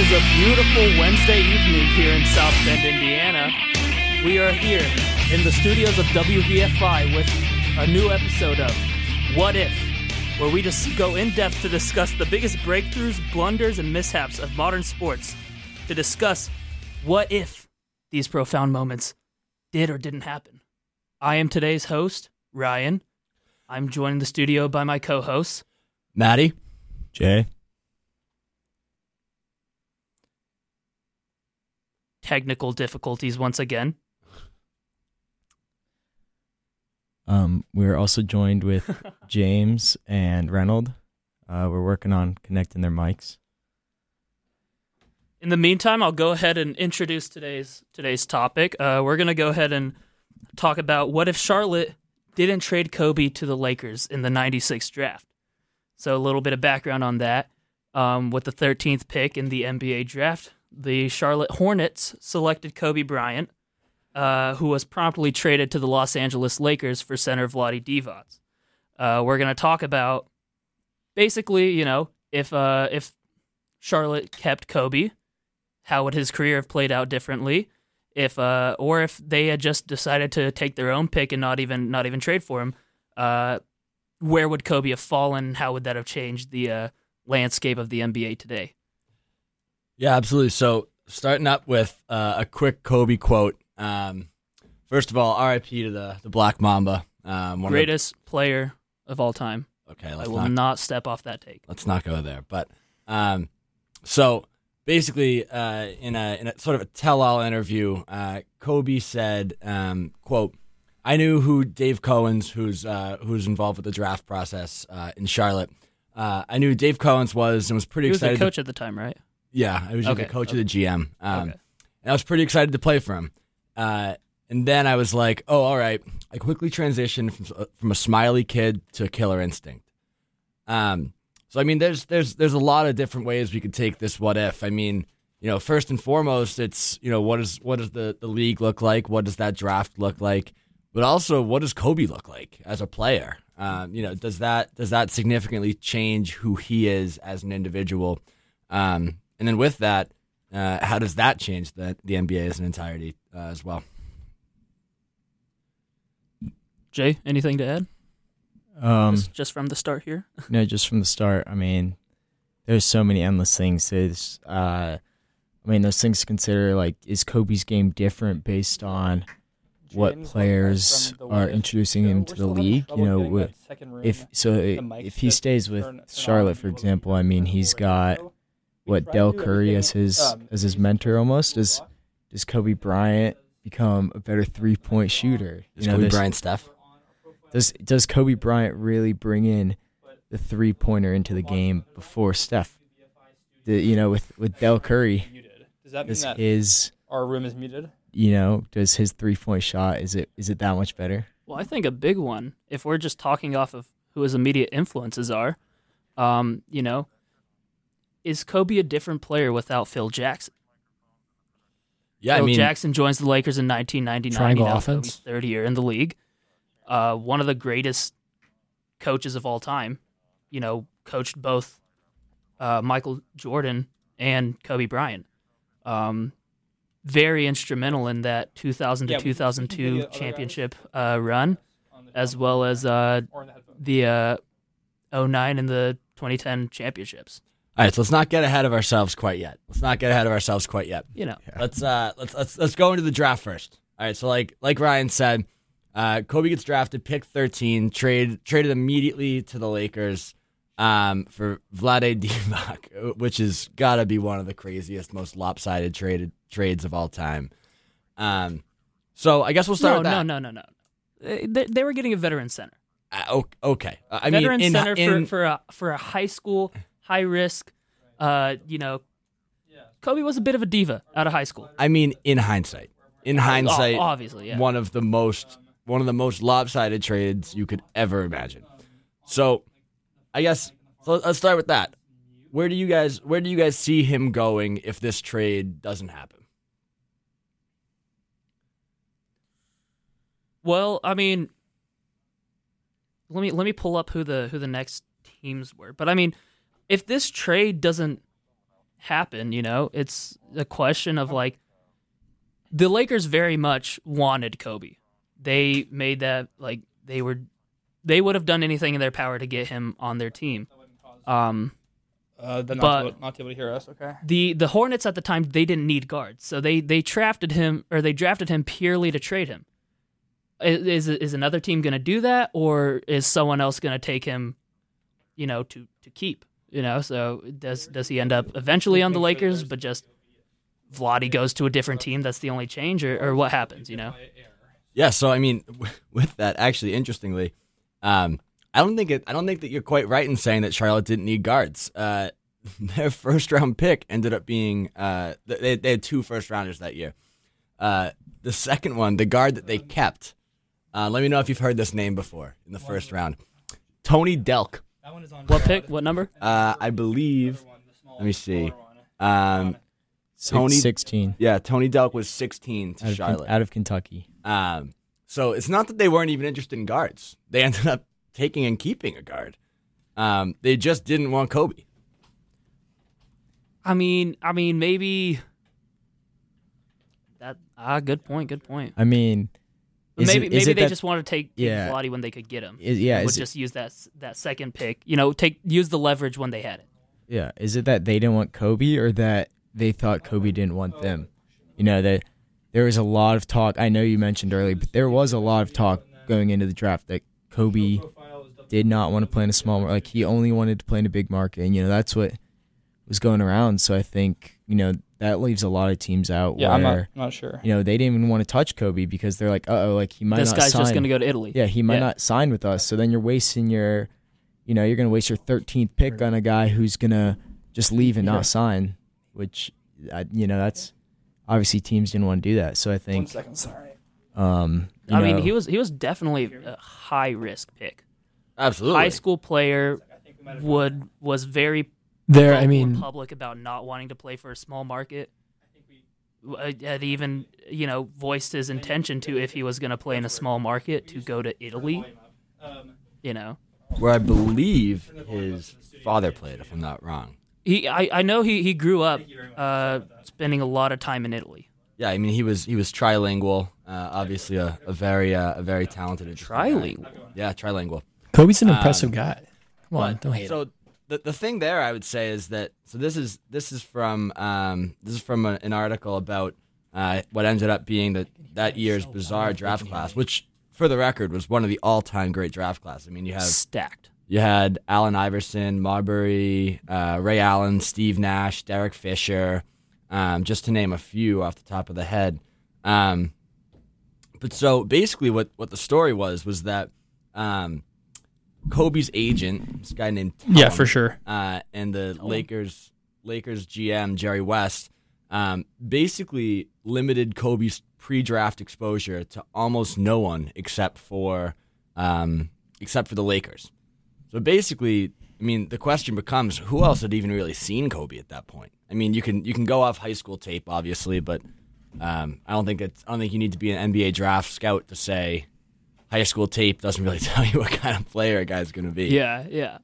is a beautiful Wednesday evening here in South Bend, Indiana. We are here in the studios of WVFI with a new episode of What If, where we just go in depth to discuss the biggest breakthroughs, blunders, and mishaps of modern sports. To discuss what if these profound moments did or didn't happen. I am today's host, Ryan. I'm joined in the studio by my co hosts, Maddie. Jay. Technical difficulties once again. Um, we're also joined with James and Reynold. Uh, we're working on connecting their mics. In the meantime, I'll go ahead and introduce today's today's topic. Uh, we're gonna go ahead and talk about what if Charlotte didn't trade Kobe to the Lakers in the '96 draft. So a little bit of background on that. Um, with the 13th pick in the NBA draft, the Charlotte Hornets selected Kobe Bryant, uh, who was promptly traded to the Los Angeles Lakers for center Vlade Divac. Uh, we're gonna talk about basically, you know, if uh, if Charlotte kept Kobe, how would his career have played out differently? If uh, or if they had just decided to take their own pick and not even not even trade for him, uh, where would Kobe have fallen? How would that have changed the uh, landscape of the NBA today? Yeah, absolutely. So, starting up with uh, a quick Kobe quote. Um, first of all, RIP to the, the Black Mamba. Um, one Greatest player of all time. Okay, I will not, not step off that take. let's not go there. But um, so basically, uh, in a in a sort of a tell-all interview, uh, Kobe said, um, "quote I knew who Dave Cowens, who's uh, who's involved with the draft process uh, in Charlotte. Uh, I knew Dave Cowens was and was pretty He was excited. the to- coach at the time, right? Yeah, I was Okay, the coach okay. of the GM. Um, Okay. And I was pretty excited to play for him. Uh, and then I was like, oh, all right. I quickly transitioned from, from a smiley kid to a killer instinct. Um, so I mean, there's there's there's a lot of different ways we could take this. What if? I mean, you know, first and foremost, it's you know what is what does the the league look like? What does that draft look like? But also, what does Kobe look like as a player? Um, you know, does that does that significantly change who he is as an individual? Um, and then with that, uh, how does that change the the NBA as an entirety uh, as well? Jay, anything to add? Um, just, just from the start here. no, just from the start. I mean, there's so many endless things. There's, uh, I mean, those things to consider. Like, is Kobe's game different based on what players are introducing him to the league? You know, with, that second room. if so, if, he stays with turn- turn Charlotte, for example, I mean, he's got go. We what tried Del Curry as his um, as his mentor almost. to Does does Kobe Bryant become a better three point shooter? Is You know, Kobe Bryant Steph? Does does Kobe Bryant really bring in the three pointer into the game before Steph? The, you know, with with Del Curry, muted. Does that mean does that his our room is muted? you know does his three point shot is it is it that much better? Well, I think a big one, if we're just talking off of who his immediate influences are, um, you know, is Kobe a different player without Phil Jackson? Yeah, I Phil mean, Jackson joins the Lakers in 1999. Triangle offense? Third year in the league. Uh, one of the greatest coaches of all time. You know, coached both uh, Michael Jordan and Kobe Bryant. Um, very instrumental in that 2000 to Yeah, we- we can hear 2002 championship uh, run, as well as uh, or in the headphones. uh, 09 and the 2010 championships. All right. So let's not get ahead of ourselves quite yet. Let's not get ahead of ourselves quite yet. You know, Let's uh let's let's let's go into the draft first. All right, so like like Ryan said, uh, Kobe gets drafted, pick thirteen, trade traded immediately to the Lakers um, for Vlade Divac, which has got to be one of the craziest, most lopsided traded trades of all time. Um, so I guess we'll start no, with that. no, no, no, no. They, they were getting a veteran center. Uh, okay, Uh, I veteran mean, in, center in, for for a for a high school high risk. Uh, you know, Kobe was a bit of a diva out of high school. I mean, in hindsight, in hindsight, O- obviously, yeah. one of the most one of the most lopsided trades you could ever imagine. So, I guess so let's start with that. Where do you guys where do you guys see him going if this trade doesn't happen? Well, I mean, let me let me pull up who the who the next teams were. But I mean, if this trade doesn't happen. You know, it's a question of like the Lakers very much wanted Kobe. They made that like they were they would have done anything in their power to get him on their team. Um, Uh, then But- not, to, not able to hear us. Okay. the the Hornets at the time they didn't need guards, so they they drafted him or they drafted him purely to trade him. Is is another team going to do that, or is someone else going to take him? You know, to to keep. You know, so does does he end up eventually on the Lakers, but just Vlade goes to a different team? That's the only change, or, or what happens? You know, Yeah, so I mean, with that, actually, interestingly, um, I don't think it. I don't think that you're quite right in saying that Charlotte didn't need guards. Uh, their first round pick ended up being uh, they, they had two first rounders that year. Uh, the second one, the guard that they kept. Uh, let me know if you've heard this name before in the first round. Tony Delk. That one is on. what pick? What number? Uh, I believe. Let me see. Um, Tony- 16 yeah, Tony Delk was 16 to out of, Ken- Charlotte. out of Kentucky. Um, so it's not that they weren't even interested in guards. They ended up taking and keeping a guard. Um, they just didn't want Kobe. I mean, I mean, maybe that. Ah, good point. Good point. I mean, is maybe it, maybe they that- just want to take Yeah. Vlade when they could get him. Is, yeah, would is it, just use that that second pick. You know, take use the leverage when they had it. yeah. Is it that they didn't want Kobe or that they thought Kobe didn't want them? You know that there was a lot of talk. I know you mentioned earlier, but there was a lot of talk going into the draft that Kobe did not want to play in a small market. like he only wanted to play in a big market, and you know that's what was going around. So I think you know that leaves a lot of teams out Yeah, I'm not, I'm not sure. you know they didn't even want to touch Kobe because they're like, uh oh, like he might this not guy's sign. just going to go to Italy. Yeah, he might Yeah. not sign with us. So then you're wasting your, you know, you're going to waste your 13th pick on a guy who's going to just leave and not sign, which, I, you know, that's obviously teams didn't want to do that. So I One think, second. Sorry. um, you I mean, he was he was definitely a high risk pick. Absolutely. High school player would was very There, I mean, public about not wanting to play for a small market. Uh, Had even you know voiced his intention to if he was going to play in a small market to go to Italy. You know, Where I believe his father played, if I'm not wrong. he I, I know he he grew up uh, spending a lot of time in Italy. Yeah, I mean he was he was trilingual. Uh, obviously a, a very uh, a very talented interesting guy. Trilingual. Yeah, trilingual. Kobe's an Um, impressive guy. Come on, don't hate him. So the the thing there, I would say, is that so this is this is from um, this is from a, an article about uh, what ended up being the that year's bizarre draft class, which for the record was one of the all time great draft classes. I mean, you have Stacked. you had Allen Iverson, Marbury, uh, Ray Allen, Steve Nash, Derek Fisher, um, just to name a few off the top of the head. Um, but so basically, what, what the story was was that um, Kobe's agent, this guy named yeah, for sure. uh, and the Lakers Lakers GM Jerry West um, basically limited Kobe's pre-draft exposure to almost no one except for um, except for the Lakers. So basically, I mean, the question becomes who else had even really seen Kobe at that point? I mean, you can you can go off high school tape, obviously, but um, I don't think it's I don't think you need to be an NBA draft scout to say high school tape doesn't really tell you what kind of player a guy's going to be. Yeah, yeah.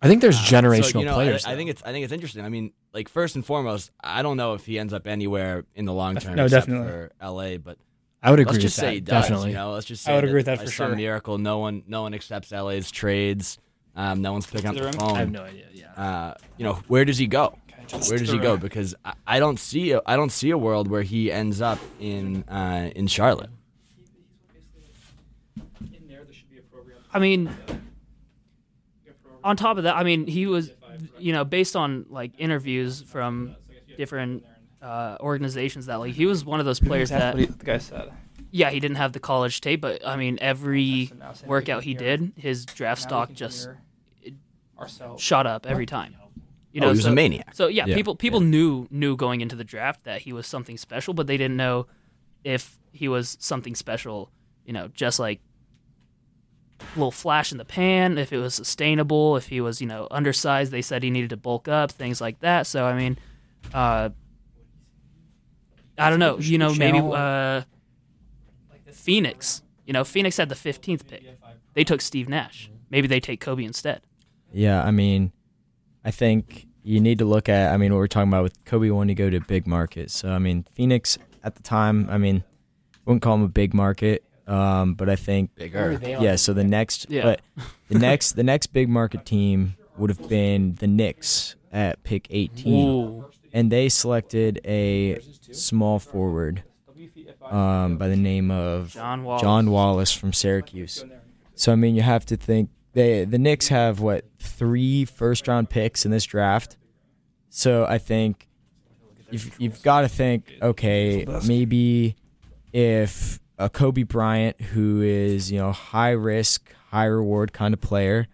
I think there's generational So, you know, players. I, I think it's I think it's interesting. I mean, like first and foremost, I don't know if he ends up anywhere in the long term No, except definitely. for LA, but I would agree let's just with say that. he does. Definitely. You know, let's just I say would agree with that by for some sure. miracle, no one no one accepts LA's trades. Um, no one's picking up To the the phone. I have no idea. Yeah. uh, you know, where does he go? Where does he go? Because I, I don't see a, I don't see a world where he ends up in uh, in Charlotte. I mean, on top of that, I mean, he was, you know, based on like interviews from different uh, organizations that like he was one of those players that the guy said. yeah he didn't have the college tape, but I mean every So now say we workout he did, his draft stock just shot up every time. You oh, know, he was so, a maniac. So yeah, Yeah, people people knew knew going into the draft that he was something special, but they didn't know if he was something special. You know, just like a little flash in the pan, if it was sustainable, if he was you know undersized. They said he needed to bulk up, things like that. So I mean, uh, I don't know. You know, maybe uh, Phoenix. You know, Phoenix had the fifteenth pick. They took Steve Nash. Maybe they take Kobe instead. Yeah, I mean, I think you need to look at. I mean, what we're talking about with Kobe wanting to go to big market. So I mean, Phoenix at the time. I mean, wouldn't call them a big market, um, but I think Bigger. yeah. So the next, Yeah. but the next, the next big market team would have been the Knicks at pick 18, Ooh. and they selected a small forward um, by the name of John Wall. John Wallace from Syracuse. So I mean, you have to think they the Knicks have what three first round picks in this draft. So I think you've you've got to think okay, maybe if a Kobe Bryant who is you know high risk, high reward kind of player,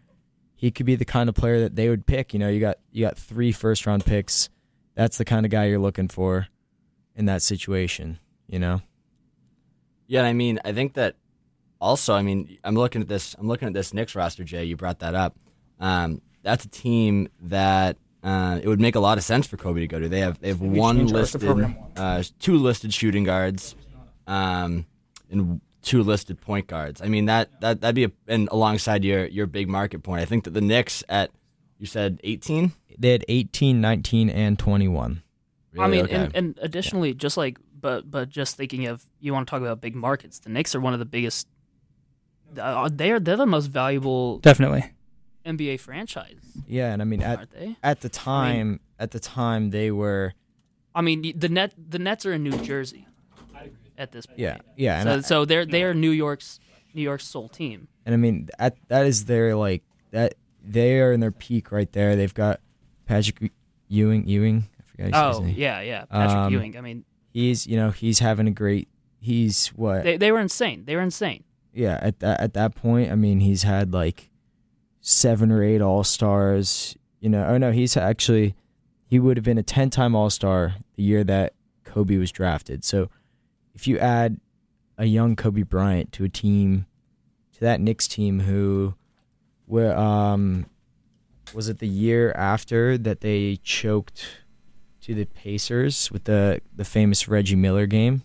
he could be the kind of player that they would pick. You know, you got you got three first round picks. That's the kind of guy you're looking for in that situation. You know. Yeah, I mean, I think that also, I mean, I'm looking at this. I'm looking at this Knicks roster, Jay. You brought that up. Um, that's a team that uh, it would make a lot of sense for Kobe to go to. They have they have one listed, uh, two listed shooting guards, um, and two listed point guards. I mean that that that'd be a, and alongside your your big market point. I think that the Knicks at you said 18. They had 18, 19, and 21. I mean, okay. and, and additionally, just like, but but just thinking of, you want to talk about big markets. The Knicks are one of the biggest. Uh, they're they're the most valuable Definitely. NBA franchise, Yeah, and I mean at aren't they? at the time, at the time they were I mean, the net the Nets are in New Jersey at this point. yeah, yeah, So, I, so they're they are New York's New York's sole team. and I mean at that is their like that they are in their peak right there. They've got Patrick Ewing, Ewing, I forgot his Oh yeah, yeah. Patrick Um, Ewing. I mean, He's you know he's having a great. He's what? they they were insane. They were insane. yeah, at that at that point, I mean he's had like seven or eight All Stars. You know, oh no, he's actually he would have been a ten time All Star the year that Kobe was drafted. So if you add a young Kobe Bryant to a team, to that Knicks team who, where um, was it the year after that they choked to the Pacers with the the famous Reggie Miller game?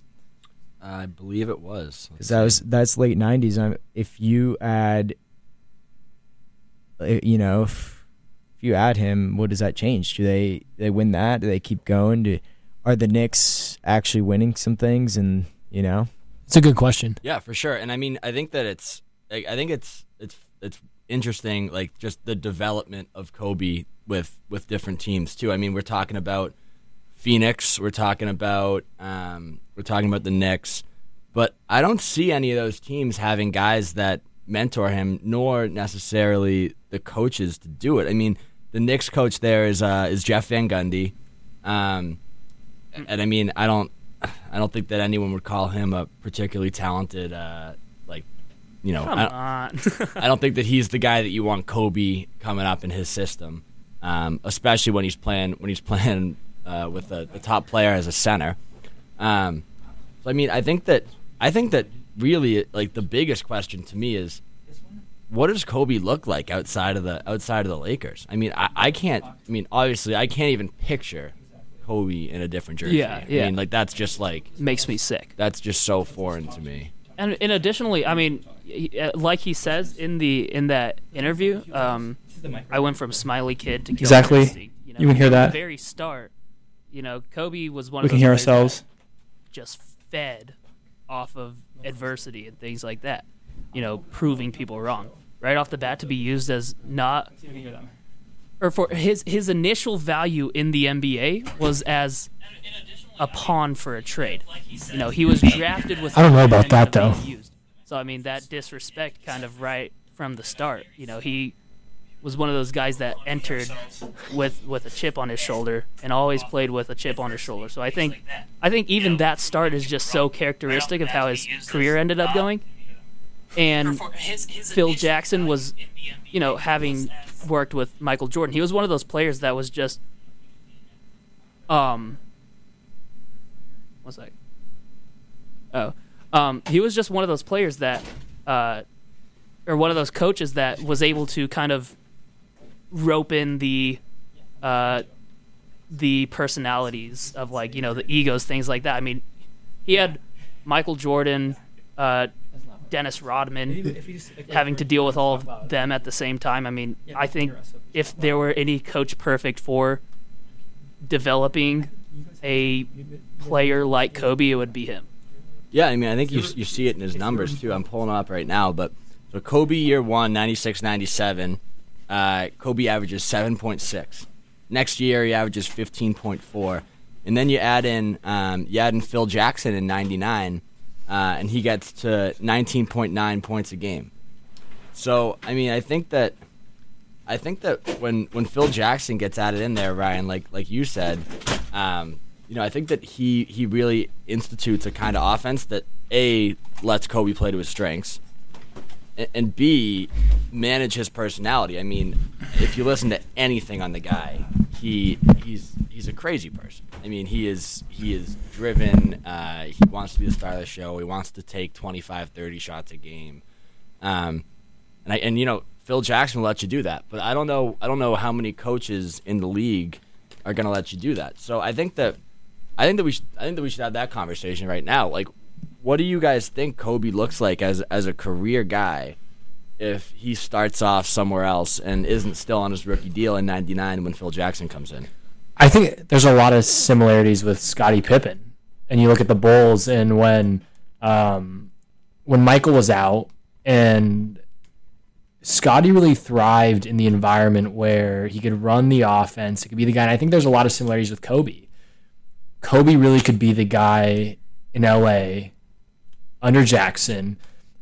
I believe it was. because that was that's late '90s. I'm, if you add, uh, you know, if, if you add him, what does that change? Do they they win that? Do they keep going? Do are the Knicks actually winning some things? And you know, It's a good question. Yeah, for sure. And I mean, I think that it's, like, I think it's, it's, it's interesting, like just the development of Kobe with with different teams too. I mean, we're talking about Phoenix, we're talking about, um, we're talking about the Knicks, but I don't see any of those teams having guys that mentor him, nor necessarily the coaches to do it. I mean, the Knicks coach there is uh, is Jeff Van Gundy. Um, and I mean, I don't, I don't think that anyone would call him a particularly talented, uh, like, you know, Come I, on. I don't think that he's the guy that you want Kobe coming up in his system, um, especially when he's playing when he's playing uh, with the, the top player as a center. Um, so I mean, I think that I think that really like the biggest question to me is what does Kobe look like outside of the outside of the Lakers? I mean, I, I can't. I mean, obviously, I can't even picture Kobe in a different jersey. Yeah, yeah. I mean, like that's just like Makes me sick. that's just so foreign to me. And, and additionally, I mean, uh, like he says in the in that interview, um, I went from smiley kid to Exactly. Instinct, You, know, You can hear that. The very start, you know, Kobe was one We of can hear ourselves. just fed off of adversity and things like that. You know, proving people wrong right off the bat to be used as not or for his his initial value in the NBA was as a pawn for a trade. You know, he was drafted with. I don't know about that, though. So I mean, that disrespect kind of right from the start. You know, he was one of those guys that entered with with a chip on his shoulder and always played with a chip on his shoulder. So I think I think even that start is just so characteristic of how his career ended up going. And Phil Jackson was, you know, having worked with Michael Jordan, he was one of those players that was just, um, what's that? Oh, um, he was just one of those players that, uh, or one of those coaches that was able to kind of rope in the, uh, the personalities of like you know the egos, things like that. I mean, he had Michael Jordan, uh, Dennis Rodman, having to deal with all of them at the same time. I mean, I think if there were any coach perfect for developing a player like Kobe, it would be him. Yeah, I mean, I think you you see it in his numbers too. I'm pulling up right now, but so Kobe year one, 96, 97, uh, Kobe averages 7.6. Next year he averages 15.4, and then you add in um, you add in Phil Jackson in 99, uh, and he gets to 19.9 points a game. So I mean, I think that I think that when when Phil Jackson gets added in there, Ryan, like like you said, um, you know, I think that he he really institutes a kind of offense that a lets Kobe play to his strengths, and, b manage his personality. I mean, if you listen to anything on the guy, he he's he's a crazy person. I mean, he is he is driven. Uh, he wants to be the star of the show. He wants to take 25, 30 shots a game. Um, and I, and you know Phil Jackson will let you do that, but I don't know I don't know how many coaches in the league are going to let you do that. So I think that I think that we should I think that we should have that conversation right now. Like, what do you guys think Kobe looks like as as a career guy? If he starts off somewhere else and isn't still on his rookie deal in '99 when Phil Jackson comes in, I think there's a lot of similarities with Scottie Pippen, and you look at the Bulls and when um, when Michael was out and Scottie really thrived in the environment where he could run the offense. He could be the guy. And I think there's a lot of similarities with Kobe. Kobe really could be the guy in LA under Jackson,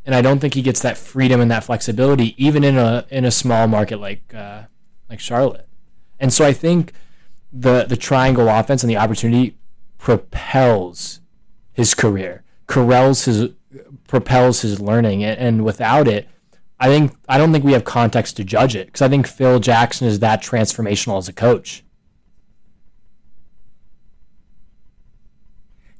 and I don't think he gets that freedom and that flexibility even in a in a small market like uh, like Charlotte. And so I think the the triangle offense and the opportunity propels his career, corrals his propels his learning, and, without it, I think I don't think we have context to judge it because I think Phil Jackson is that transformational as a coach.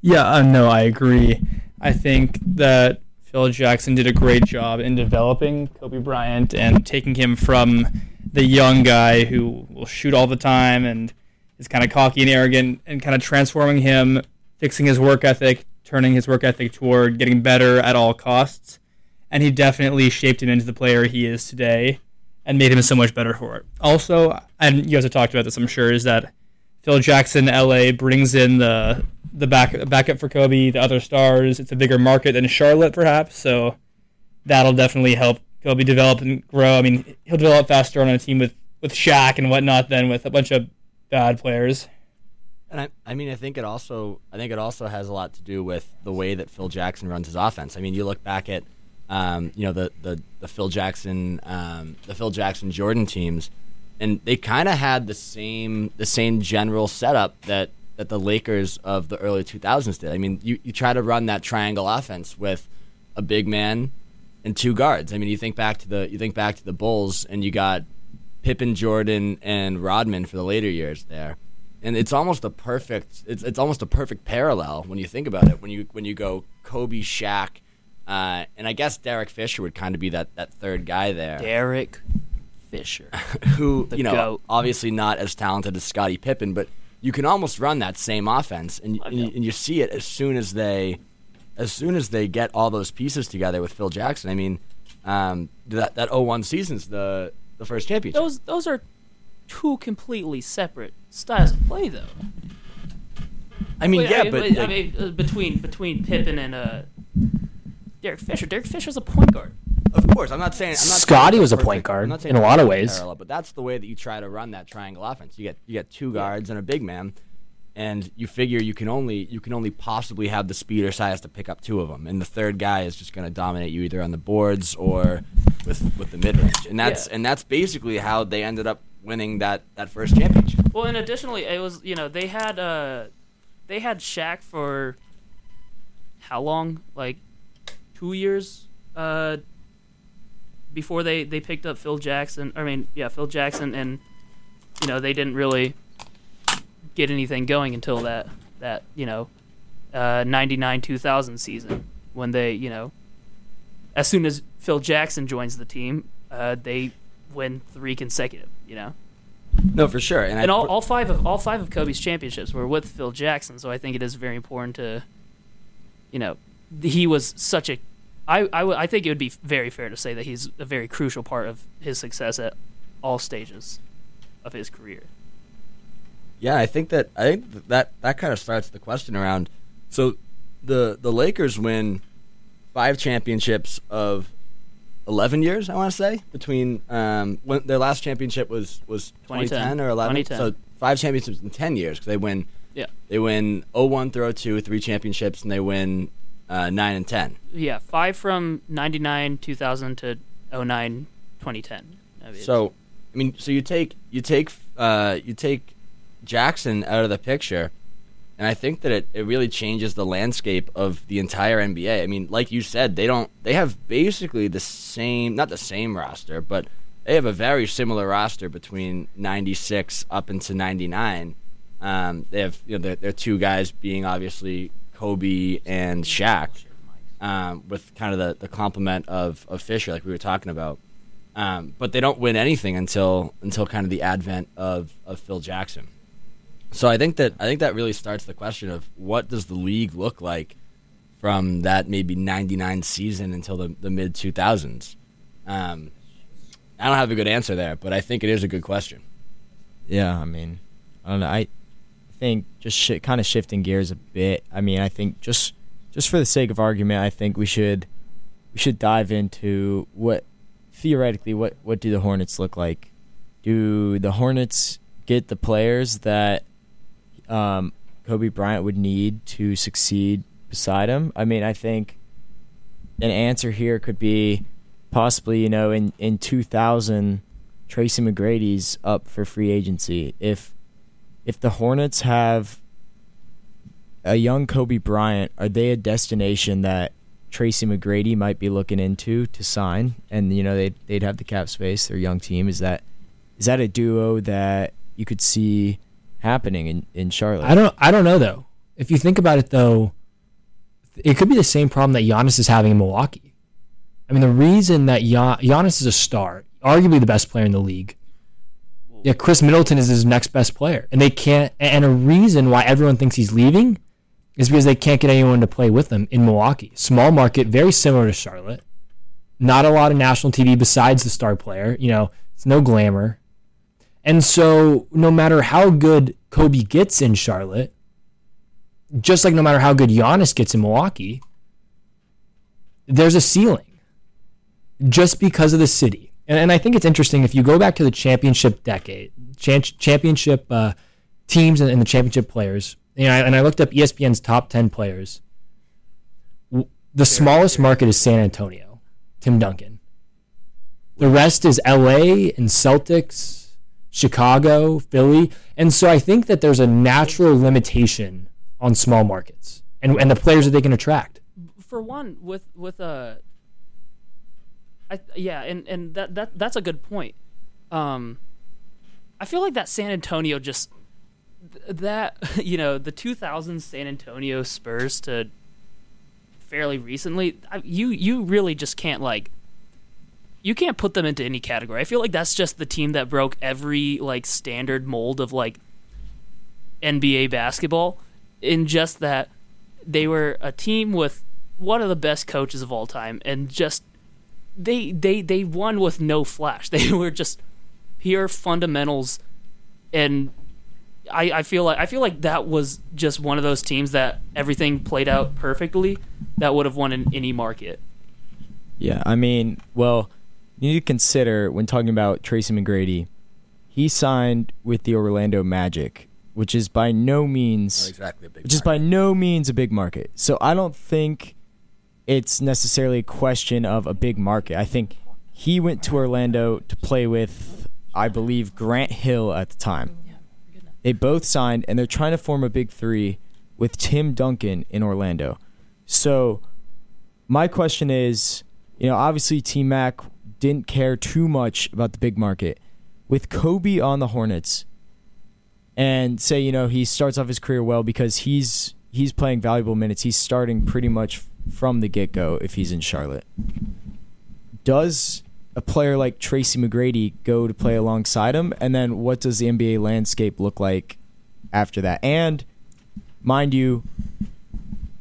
Yeah, uh, no, I agree. I think that Phil Jackson did a great job in developing Kobe Bryant and taking him from the young guy who will shoot all the time and is kind of cocky and arrogant and kind of transforming him, fixing his work ethic, turning his work ethic toward getting better at all costs. And he definitely shaped him into the player he is today and made him so much better for it. Also, and you guys have talked about this, I'm sure, is that Phil Jackson, LA, brings in the the back backup for Kobe, the other stars. It's a bigger market than Charlotte, perhaps. So that'll definitely help Kobe develop and grow. I mean, he'll develop faster on a team with with Shaq and whatnot than with a bunch of bad players. And I, I mean, I think it also, I think it also has a lot to do with the way that Phil Jackson runs his offense. I mean, you look back at, um, you know, the the, the Phil Jackson, um, the Phil Jackson Jordan teams, and they kind of had the same the same general setup that that the Lakers of the early 2000s did. I mean, you, you try to run that triangle offense with a big man and two guards. I mean, you think back to the you think back to the Bulls, and you got Pippen, Jordan, and Rodman for the later years there, and it's almost a perfect it's it's almost a perfect parallel when you think about it. When you when you go Kobe, Shaq, uh, and I guess Derek Fisher would kind of be that that third guy there, Derek Fisher. who you know GOAT. obviously not as talented as Scottie Pippen, but you can almost run that same offense, and, and, you, and you see it as soon as they as soon as they get all those pieces together with Phil Jackson. I mean, um, that that 01 season's the the first championship. Those those are two completely separate styles of play, though. I mean, Wait, yeah, I, but I like, mean, uh, between between Pippen and uh, Derek Fisher. Derek Fisher's a point guard. Of course, I'm not saying I'm not Scottie it's was a perfect- point guard I'm not saying in a lot of ways. parallel, but that's the way that you try to run that triangle offense. You get you get two guards and a big man, and you figure you can only you can only possibly have the speed or size to pick up two of them, and the third guy is just going to dominate you either on the boards or with with the mid range, and that's Yeah. and that's basically how they ended up winning that that first championship. Well, and additionally, it was you know they had uh they had Shaq for how long? Like two years uh before they they picked up Phil Jackson. I mean, yeah, Phil Jackson, and you know they didn't really get anything going until that that you know uh 99 2000 season when they you know as soon as Phil Jackson joins the team uh they win three consecutive you know No, for sure, and, and I, all, all five of all five of Kobe's championships were with Phil Jackson. So I think it is very important to, you know, he was such a. I, I, w- I think it would be very fair to say that he's a very crucial part of his success at all stages of his career. Yeah, I think that I think that that kind of starts the question around. So, the the Lakers win five championships of eleven years. I want to say between um, when their last championship was was 2010. 2010 or eleven. 2010. So five championships in ten years because they win. Yeah. They win 01 through 02, three championships, and they win uh, nine and ten. Yeah, five from 99, 2000 to 09, 2010. I mean, So, I mean, so you take you take uh, you take Jackson out of the picture, and I think that it, it really changes the landscape of the entire NBA. I mean, like you said, they don't they have basically the same not the same roster, but they have a very similar roster between '96 up into '99. Um, they have you know their, their two guys being obviously Kobe and Shaq, um, with kind of the, the complement of, of Fisher, like we were talking about. Um, but they don't win anything until until kind of the advent of, of Phil Jackson. So I think that I think that really starts the question of what does the league look like from that maybe '99 season until the, the mid 2000s. Um, I don't have a good answer there, but I think it is a good question. Yeah, I mean, I don't know. I think just shi kind of shifting gears a bit. I mean, I think just just for the sake of argument, I think we should we should dive into what theoretically what what do the Hornets look like? Do the Hornets get the players that um, Kobe Bryant would need to succeed beside him? I mean, I think an answer here could be possibly, you know, in in 2000 Tracy McGrady's up for free agency. If if the Hornets have a young Kobe Bryant, are they a destination that Tracy McGrady might be looking into to sign? And you know they'd they'd have the cap space. Their young team is that is that a duo that you could see happening in in Charlotte? I don't. I don't know though. If you think about it, though, it could be the same problem that Giannis is having in Milwaukee. I mean, the reason that Gian- Giannis is a star, arguably the best player in the league. Yeah, Khris Middleton is his next best player, and they can't. And a reason why everyone thinks he's leaving is because they can't get anyone to play with them in Milwaukee. Small market, very similar to Charlotte. Not a lot of national TV besides the star player. You know, it's no glamour. And so, no matter how good Kobe gets in Charlotte, just like no matter how good Giannis gets in Milwaukee, there's a ceiling just because of the city. And, and I think it's interesting if you go back to the championship decade, chan- championship uh, teams and, and the championship players, you know, and I looked up ESPN's top 10 players. W- The smallest market is San Antonio, Tim Duncan. The rest is LA and Celtics, Chicago, Philly. And so I think that there's a natural limitation on small markets and, and the players that they can attract. for one, with with a, I yeah, and and that that that's a good point. Um, I feel like that San Antonio just that you know the 2000 San Antonio Spurs to fairly recently, you you really just can't like. You can't put them into any category. I feel like that's just the team that broke every like standard mold of like NBA basketball in just that they were a team with one of the best coaches of all time and just they they they won with no flash. They were just pure fundamentals and I, I feel like I feel like that was just one of those teams that everything played out perfectly that would have won in any market. Yeah, I mean, well, you need to consider when talking about Tracy McGrady, he signed with the Orlando Magic, which is by no means exactly a big. which is by no means a big market. So I don't think it's necessarily a question of a big market. I think he went to Orlando to play with, I believe, Grant Hill at the time. Mm, they both signed, and they're trying to form a big three with Tim Duncan in Orlando. So my question is, you know, obviously T Mac didn't care too much about the big market. With Kobe on the Hornets, and say you know he starts off his career well because he's he's playing valuable minutes. He's starting pretty much from the get go if he's in Charlotte. Does a player like Tracy McGrady go to play alongside him, and then what does the NBA landscape look like after that? And mind you,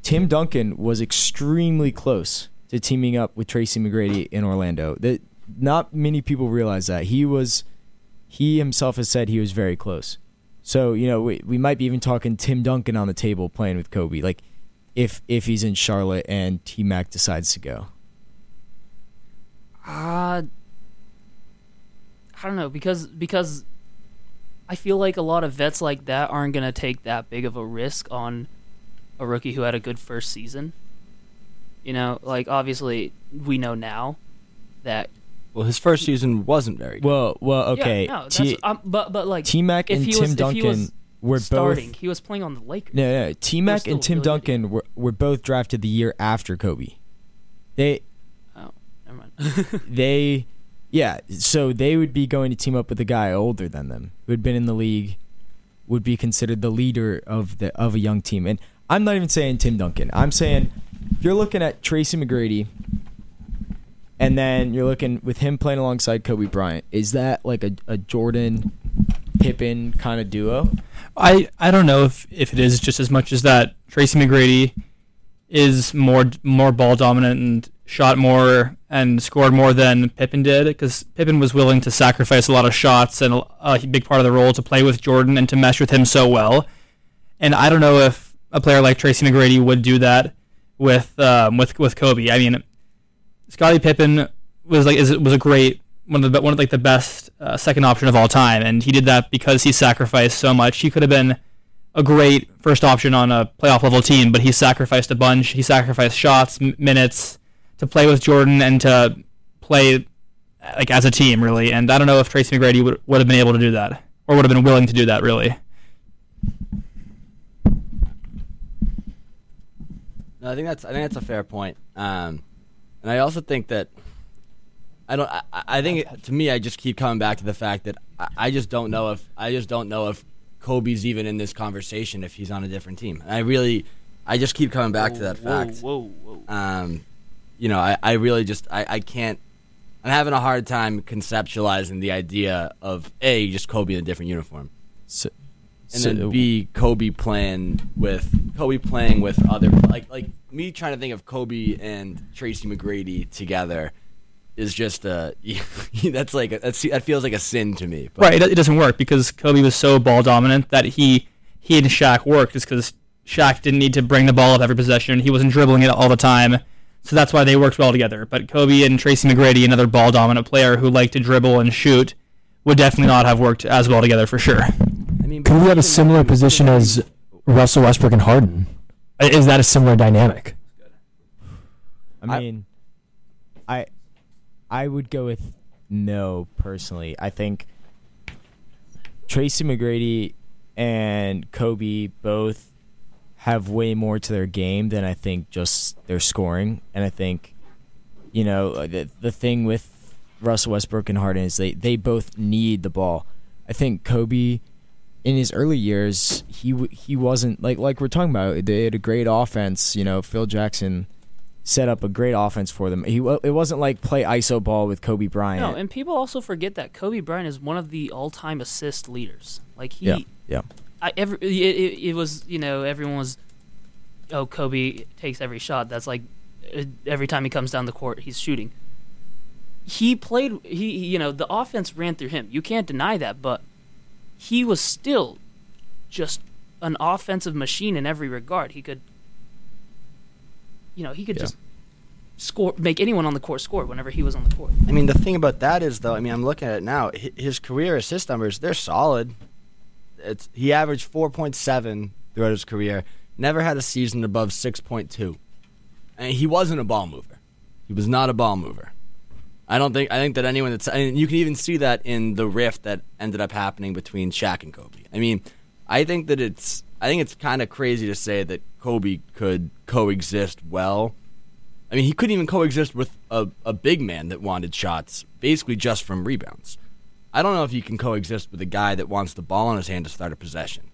Tim Duncan was extremely close to teaming up with Tracy McGrady in Orlando. That not many people realize that he was he himself has said he was very close. So you know we we might be even talking Tim Duncan on the table playing with Kobe. Like if if he's in Charlotte and T Mac decides to go. Uh, I don't know because because I feel like a lot of vets like that aren't gonna take that big of a risk on a rookie who had a good first season. You know, like obviously we know now that Well, his first season wasn't very good. Well, well, yeah, okay. no, T um, but but like T Mac and he Tim was- if he Duncan was were starting, both he was playing on the Lakers. no no. T Mac and Tim really. Duncan were were both drafted the year after Kobe. They Oh, never mind. they yeah so they would be going to team up with a guy older than them who had been in the league would be considered the leader of the of a young team and i'm not even saying tim duncan i'm saying if you're looking at tracy mcgrady and then you're looking with him playing alongside kobe bryant is that like a, a jordan pippen kind of duo I, I don't know if, if it is just as much as that Tracy McGrady is more more ball dominant and shot more and scored more than Pippen did because Pippen was willing to sacrifice a lot of shots and a, big part of the role to play with Jordan and to mesh with him so well. And I don't know if a player like Tracy McGrady would do that with um, with with Kobe. I mean, Scottie Pippen was like is was a great one of the one of like the best uh, second option of all time, and he did that because he sacrificed so much. He could have been a great first option on a playoff level team, but he sacrificed a bunch. He sacrificed shots, m- minutes to play with Jordan and to play like as a team, really. And I don't know if Tracy McGrady would would have been able to do that or would have been willing to do that, really. No, I think that's I think that's a fair point. Um, and I also think that I don't. I, I think it, to me, I just keep coming back to the fact that I, I just don't know if I just don't know if Kobe's even in this conversation if he's on a different team. And I really, I just keep coming back to that Whoa, fact. Whoa, whoa. Um, you know, I, I really just I, I can't. I'm having a hard time conceptualizing the idea of a just Kobe in a different uniform so, and so- then B Kobe playing with Kobe playing with other like like me trying to think of Kobe and Tracy McGrady together is just uh that's like that's that feels like a sin to me. But, Right, it, it doesn't work because Kobe was so ball dominant that he he and Shaq worked just because Shaq didn't need to bring the ball up every possession. He wasn't dribbling it all the time, so that's why they worked well together. But Kobe and Tracy McGrady, another ball dominant player who liked to dribble and shoot, would definitely not have worked as well together for sure. I mean, Could we have a similar position as Russell Westbrook and Harden? Is that a similar dynamic? I I- mean, I I would go with no personally. I think Tracy McGrady and Kobe both have way more to their game than I think just their scoring. And I think, you know, the the thing with Russell Westbrook and Harden is they they both need the ball. I think Kobe in his early years he he wasn't like like we're talking about they had a great offense you know Phil Jackson set up a great offense for them he it wasn't like play iso ball with Kobe Bryant No, and people also forget that Kobe Bryant is one of the all-time assist leaders. Like he, yeah yeah I every it, it, it was you know everyone was, oh Kobe takes every shot. That's like uh, every time he comes down the court, he's shooting. He played. He he- you know the offense ran through him. You can't deny that, but he was still just an offensive machine in every regard. He could, you know, he could Yeah. just score, make anyone on the court score whenever he was on the court. I mean, the thing about that is though. I mean, I'm looking at it now. His career assist numbers they're solid. It's he averaged 4.7 throughout his career. Never had a season above 6.2. And he wasn't a ball mover. He was not a ball mover. I don't think I think that anyone that's and you can even see that in the rift that ended up happening between Shaq and Kobe. I mean, I think that it's I think it's kind of crazy to say that Kobe could coexist well. I mean, he couldn't even coexist with a, a big man that wanted shots basically just from rebounds. I don't know if you can coexist with a guy that wants the ball in his hand to start a possession.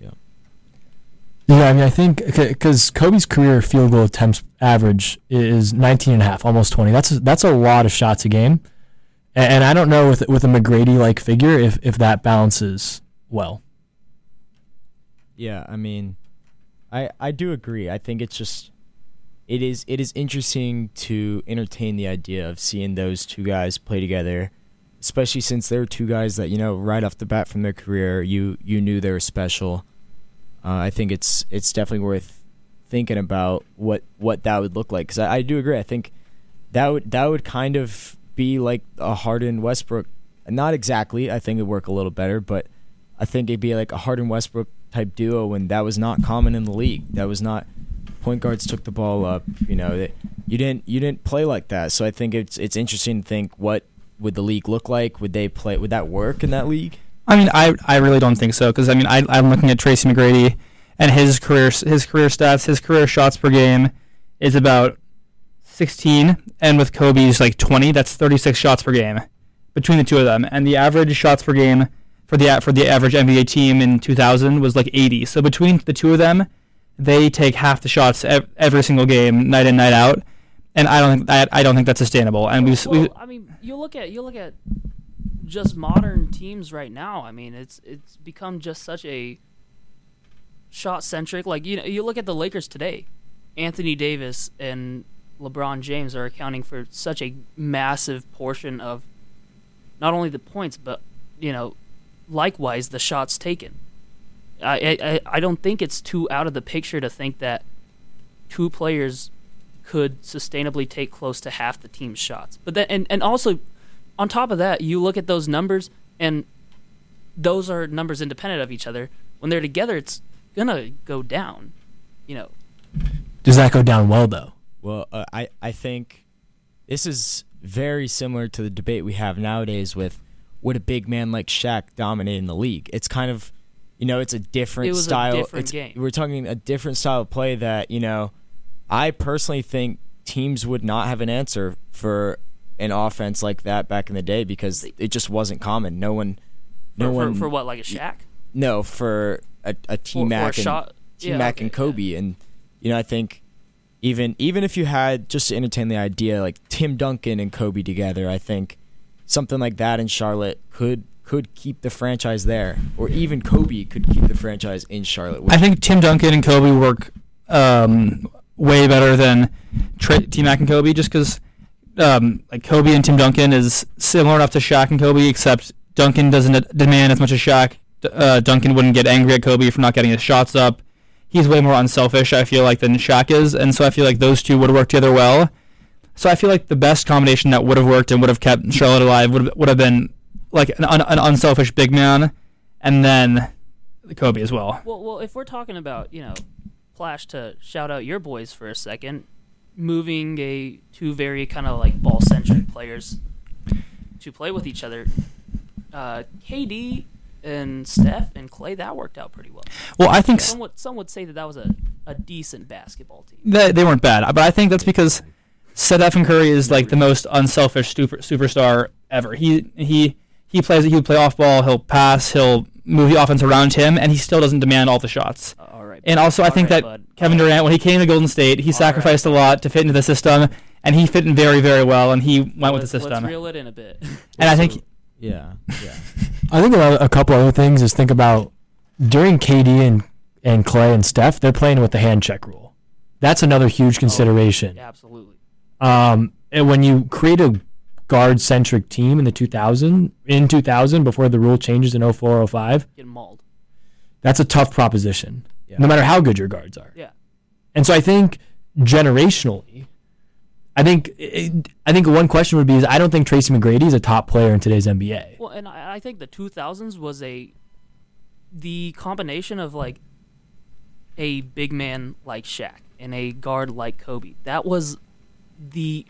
Yeah, Yeah, I mean, I think because Kobe's career field goal attempts average is 19 and a half, almost 20. That's a, that's a lot of shots a game, and, and I don't know with with a McGrady like figure if if that balances well. Yeah, I mean, I I do agree. I think it's just it is it is interesting to entertain the idea of seeing those two guys play together, especially since they're two guys that you know right off the bat from their career, you you knew they were special. Uh, I think it's it's definitely worth thinking about what what that would look like because I, I do agree. I think that would that would kind of be like a Harden Westbrook. Not exactly. I think it'd work a little better, but I think it'd be like a Harden Westbrook type duo when that was not common in the league. That was not point guards took the ball up. You know, that you didn't you didn't play like that. So I think it's it's interesting to think what would the league look like? Would they play? Would that work in that league? I mean, I I really don't think so because I mean I I'm looking at Tracy McGrady and his career his career stats, his career shots per game is about 16, and with Kobe's like 20, that's 36 shots per game between the two of them, and the average shots per game for the for the average NBA team in 2000 was like 80. So between the two of them, they take half the shots every single game, night in night out, and I don't think I, I don't think that's sustainable. And we've, Well, we've I mean, you look at you look at just modern teams right now. I mean, it's it's become just such a shot centric. Like you know, you look at the Lakers today. Anthony Davis and LeBron James are accounting for such a massive portion of not only the points, but you know, likewise the shots taken. I I, I don't think it's too out of the picture to think that two players could sustainably take close to half the team's shots. But then and, and also on top of that, you look at those numbers and those are numbers independent of each other. When they're together, it's gonna go down. You know, Does that go down well though? Well, uh, I I think this is very similar to the debate we have nowadays with would a big man like Shaq dominate in the league? It's kind of you know, it's a different It was a style. different game. We're talking a different style of play that, you know, I personally think teams would not have an answer for an offense like that back in the day because it just wasn't common. No one no for, for, one for what like a Shaq no, for a, a T For- for Mac and T yeah, Mac okay, and Kobe, and you know I think even even if you had just to entertain the idea like Tim Duncan and Kobe together, I think something like that in Charlotte could could keep the franchise there, or even Kobe could keep the franchise in Charlotte. I think Tim Duncan and Kobe work um, way better than Tra- T Mac and Kobe, just because um, like Kobe and Tim Duncan is similar enough to Shaq and Kobe, except Duncan doesn't demand as much as Shaq. Uh, Duncan wouldn't get angry at Kobe for not getting his shots up. He's way more unselfish, I feel like, than Shaq is, and so I feel like those two would work together well. So I feel like the best combination that would have worked and would have kept Charlotte alive would would have been like an, un- an unselfish big man, and then Kobe as well. Well, well, if we're talking about you know, Flash to shout out your boys for a second, moving a two very kind of like ball centric players to play with each other, uh, KD and Steph and Clay that worked out pretty well. Well, I think Some would some would say that that was a, a decent basketball team. they, they weren't bad, but I think that's because Stephen Curry is like the most unselfish super, superstar ever. He he he plays he'll play off ball, he'll pass, he'll move the offense around him, and he still doesn't demand all the shots. Uh, all right. And also, I think right, that bud. Kevin Durant, when he came to Golden State, he All sacrificed right. a lot to fit into the system, and he fit in very very well, and he went with let's, the system. Let's reel it in a bit. And I think yeah, yeah. I think a, a couple other things is think about during KD and and Clay and Steph, they're playing with the hand check rule. That's another huge consideration. Absolutely. Um, and when you create a guard centric team in the 2000 in 2000 before the rule changes in 04 05, Getting mauled. that's a tough proposition. Yeah. No matter how good your guards are. Yeah. And so I think generationally, I think it, I think one question would be is I don't think Tracy McGrady is a top player in today's NBA. Well, and I, I think the 2000s was a the combination of like a big man like Shaq and a guard like Kobe. That was the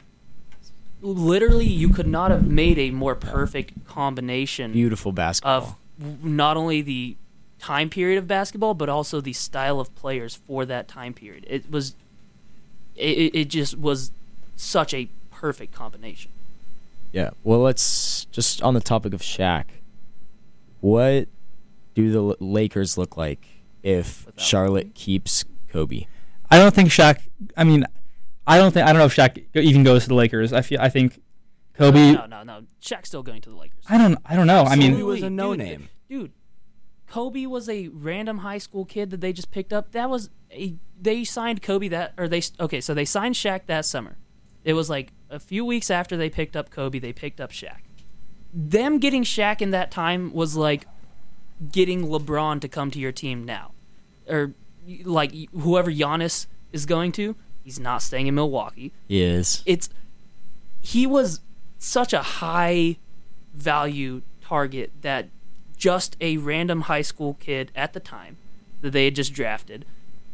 literally you could not have made a more perfect combination Beautiful basketball. of not only the time period of basketball but also the style of players for that time period. It was it, it- it just was such a perfect combination. Yeah. Well, let's just on the topic of Shaq. What do the Lakers look like if Without Charlotte keeps Kobe? I don't think Shaq. I mean, I don't think I don't know if Shaq even goes to the Lakers. I feel I think Kobe. No, no, no. Shaq's still going to the Lakers. I don't. I don't know. I mean, Kobe was a Dude, no-name. Dude, Kobe was a random high school kid that they just picked up. That was a they signed Kobe that or they okay, so they signed Shaq that summer. It was like a few weeks after they picked up Kobe, they picked up Shaq. them getting Shaq in that time was like getting LeBron to come to your team now, or like whoever Giannis is going to, he's not staying in Milwaukee. He is. It's he was such a high value target that just a random high school kid at the time that they had just drafted.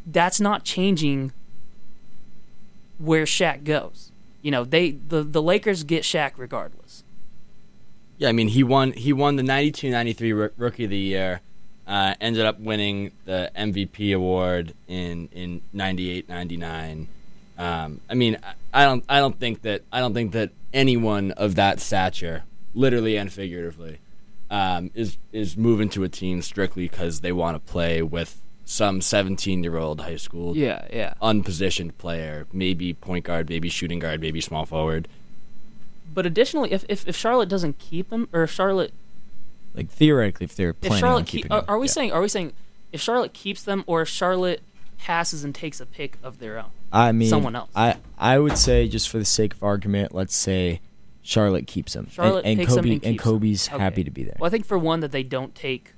That's not changing where Shaq goes. You know, they the, the Lakers get Shaq regardless. Yeah, I mean he won he won the 92-93 Rook- Rookie of the Year. Uh, ended up winning the MVP award in in 98-99. Um, I mean, I- I don't I don't think that I don't think that anyone of that stature, literally and figuratively, um, is is moving to a team strictly because they want to play with some 17 year old high school Yeah, yeah. unpositioned player, maybe point guard, maybe shooting guard, maybe small forward. But additionally, if, if, if Charlotte doesn't keep him, or if Charlotte Like theoretically, if they're if planning on keep, keeping are, are we yeah. saying are we saying if Charlotte keeps them or if Charlotte passes and takes a pick of their own? I mean, someone else? I I would say just for the sake of argument, let's say Charlotte keeps him, And- Charlotte and, takes him Kobe and keeps him. Kobe's Okay. happy to be there. Well, I think for one that they don't take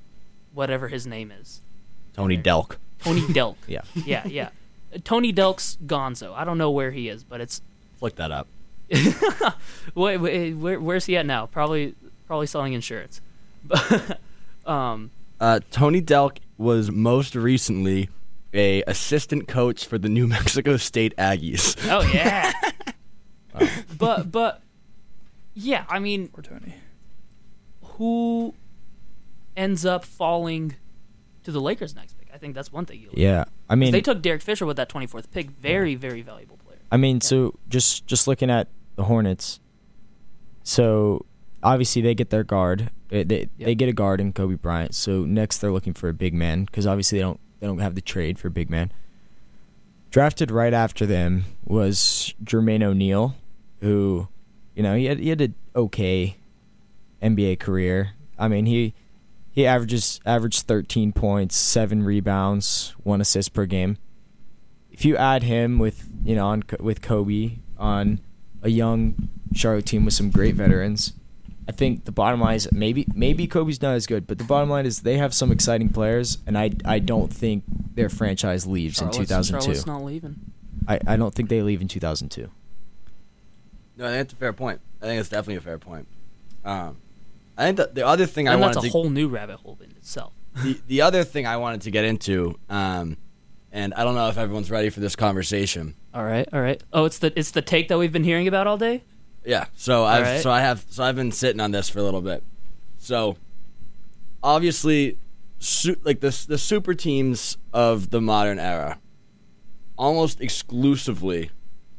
whatever his name is, Tony Delk. Tony Delk. Yeah. yeah, yeah. Tony Delk's Gonzo. I don't know where he is, but it's Flick that up. wait, wait, where, where's he at now? Probably probably selling insurance. um, Uh, Tony Delk was most recently a assistant coach for the New Mexico State Aggies. oh yeah. but but yeah, I mean, Poor Tony. who ends up falling to the Lakers next pick? I think that's one thing. You look. Yeah, I mean, they took Derek Fisher with that 24th pick. Very very valuable player. I mean, so just just looking at the Hornets, so obviously they get their guard. They they, they get a guard in Kobe Bryant. So next they're looking for a big man because obviously they don't they don't have the trade for big man. Drafted right after them was Jermaine O'Neal, who, you know, he had he had an okay NBA career. I mean, he he averages averaged 13 points, seven rebounds, one assist per game if you add him with you know on with Kobe on a young Charlotte team with some great veterans, I think the bottom line is maybe maybe Kobe's not as good, but the bottom line is they have some exciting players, and I I don't think their franchise leaves Charlotte's, in 2002. Charlotte's not leaving. I, I don't think they leave in 2002. No, I think that's a fair point. I think it's definitely a fair point. Um, I think that the other thing I And wanted that's a to whole new rabbit hole in itself. the, the other thing I wanted to get into, um, and I don't know if everyone's ready for this conversation. All right, all right. Oh, it's the it's the take that we've been hearing about all day. Yeah, so I've right. so I have so I've been sitting on this for a little bit. So obviously, su- like the the super teams of the modern era, almost exclusively